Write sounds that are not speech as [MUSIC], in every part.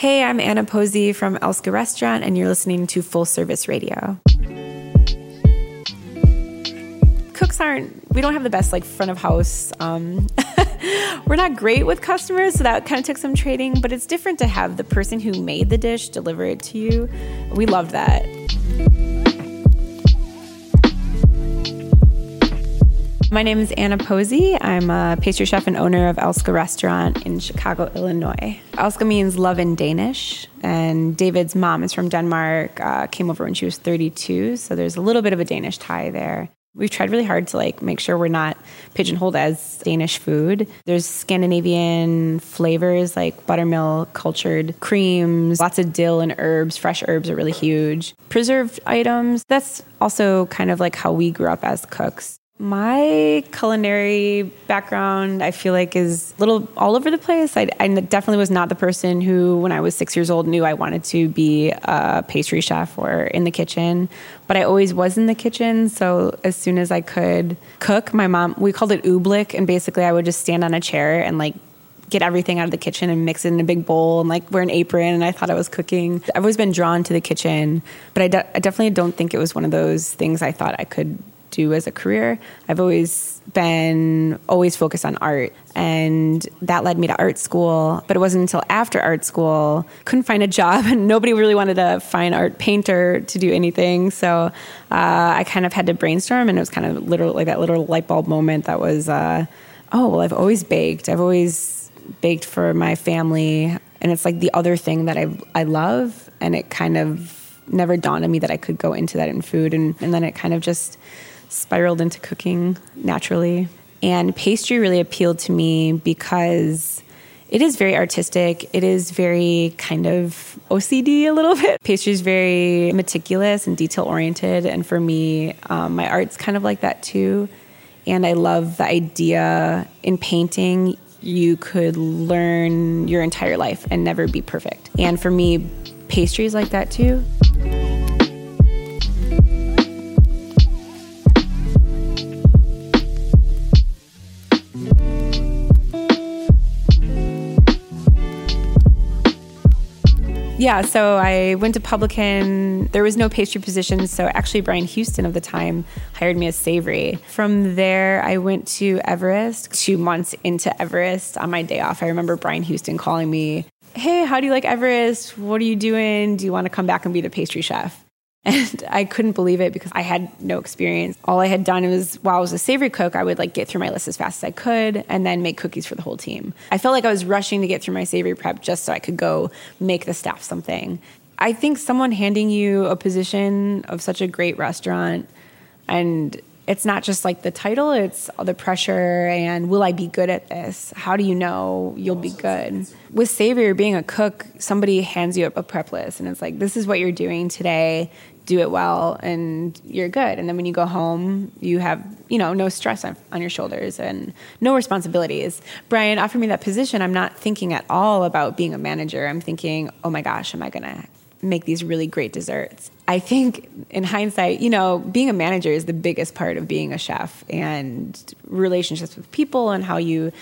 Hey, I'm Anna Posey from Elske Restaurant, and you're listening to Full Service Radio. Cooks aren't, we don't have the best like front of house. Um, [LAUGHS] we're not great with customers, so that kind of took some training, but it's different to have the person who made the dish deliver it to you. We loved that. My name is Anna Posey. I'm a pastry chef and owner of Elske Restaurant in Chicago, Illinois. Elske means love in Danish, and David's mom is from Denmark, uh, came over when she was 32, so there's a little bit of a Danish tie there. We've tried really hard to like make sure we're not pigeonholed as Danish food. There's Scandinavian flavors like buttermilk, cultured creams, lots of dill and herbs. Fresh herbs are really huge. Preserved items. That's also kind of like how we grew up as cooks. My culinary background, I feel like, is a little all over the place. I, I, definitely was not the person who, when I was six years old, knew I wanted to be a pastry chef or in the kitchen. But I always was in the kitchen. So as soon as I could cook, my mom, we called it oobleck. And basically, I would just stand on a chair and like get everything out of the kitchen and mix it in a big bowl and like wear an apron and I thought I was cooking. I've always been drawn to the kitchen, but I, de- I definitely don't think it was one of those things I thought I could do as a career. I've always been always focused on art. And that led me to art school but it wasn't until after art school couldn't find a job and nobody really wanted a fine art painter to do anything. So uh, i kind of had to brainstorm and it was kind of literally like that little light bulb moment that was uh, oh well i've always baked. I've always baked for my family. And it's like the other thing that i, I love and it kind of never dawned on me that i could go into that in food. And, and then it kind of just spiraled into cooking naturally. And pastry really appealed to me because it is very artistic. It is very kind of OCD a little [LAUGHS] bit. Pastry is very meticulous and detail oriented. And for me, um, my art's kind of like that too. And I love the idea in painting, you could learn your entire life and never be perfect. And for me, pastry is like that too. Yeah, so I went to Publican. There was no pastry position, so actually Brian Huston of the time hired me as savory. From there, I went to Everest. Two months into Everest on my day off, I remember Brian Huston calling me, Hey, how do you like Everest? What are you doing? Do you want to come back and be the pastry chef? And [LAUGHS] I couldn't believe it because I had no experience. All I had done was while I was a savory cook, I would like get through my list as fast as I could and then make cookies for the whole team. I felt like I was rushing to get through my savory prep just so I could go make the staff something. I think someone handing you a position of such a great restaurant and it's not just like the title, it's the pressure and will I be good at this? How do you know you'll be good? With savory, being a cook, somebody hands you a prep list and it's like, this is what you're doing today. Do it well and you're good. And then when you go home you have you know no stress on, on, your shoulders and no responsibilities. Brian offered me that position. I'm not thinking at all about being a manager. I'm thinking oh my gosh am i going to make these really great desserts i think in hindsight you know being a manager is the biggest part of being a chef and relationships with people and how you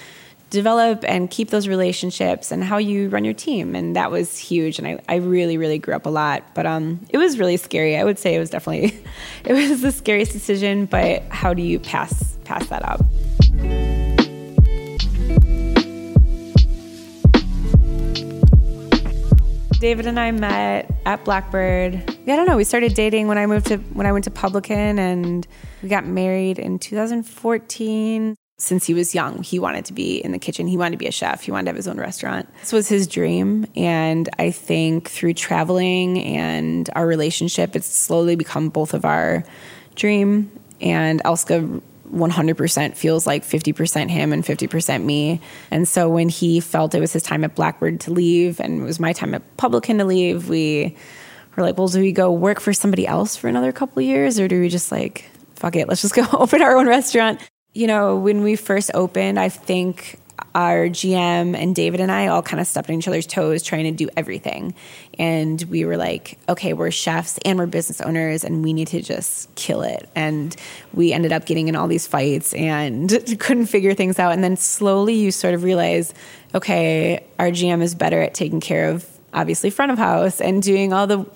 develop and keep those relationships and how you run your team. And that was huge. And I, I really, really grew up a lot. But um, it was really scary. I would say it was definitely, [LAUGHS] it was the scariest decision. But how do you pass pass that up? David and I met at Blackbird. Yeah, I don't know. We started dating when I moved to when I went to Publican, and we got married in 2014 since he was young, he wanted to be in the kitchen. He wanted to be a chef. He wanted to have his own restaurant. This was his dream. And I think through traveling and our relationship, it's slowly become both of our dream. And Elske 100% feels like 50% him and 50% me. And so when he felt it was his time at Blackbird to leave and it was my time at Publican to leave, we were like, well, do we go work for somebody else for another couple years or do we just like, fuck it, let's just go [LAUGHS] open our own restaurant? you know, when we first opened, I think our GM and David and I all kind of stepped on each other's toes trying to do everything. And we were like, okay, we're chefs and we're business owners and we need to just kill it. And we ended up getting in all these fights and [LAUGHS] couldn't figure things out. And then slowly you sort of realize, okay, our GM is better at taking care of obviously front of house and doing all the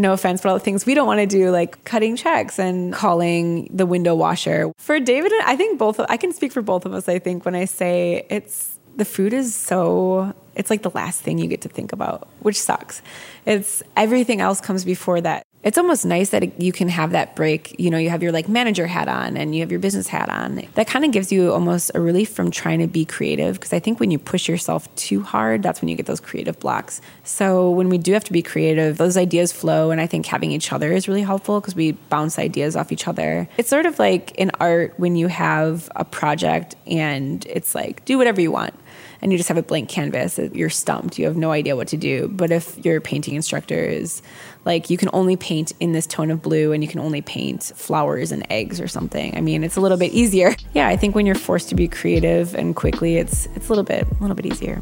no offense, but all the things we don't want to do, like cutting checks and calling the window washer. For David, I think both, I can speak for both of us, I think, when I say it's the food is so, it's like the last thing you get to think about, which sucks. It's everything else comes before that it's almost nice that you can have that break. You know, you have your like manager hat on and you have your business hat on. That kind of gives you almost a relief from trying to be creative. Because I think when you push yourself too hard, that's when you get those creative blocks. So when we do have to be creative, those ideas flow. And I think having each other is really helpful because we bounce ideas off each other. It's sort of like in art when you have a project and it's like, do whatever you want and you just have a blank canvas, you're stumped. You have no idea what to do. But if your painting instructor is like, you can only paint in this tone of blue and you can only paint flowers and eggs or something. I mean, it's a little bit easier. [LAUGHS] Yeah, I think when you're forced to be creative and quickly, it's it's a little bit a little bit easier.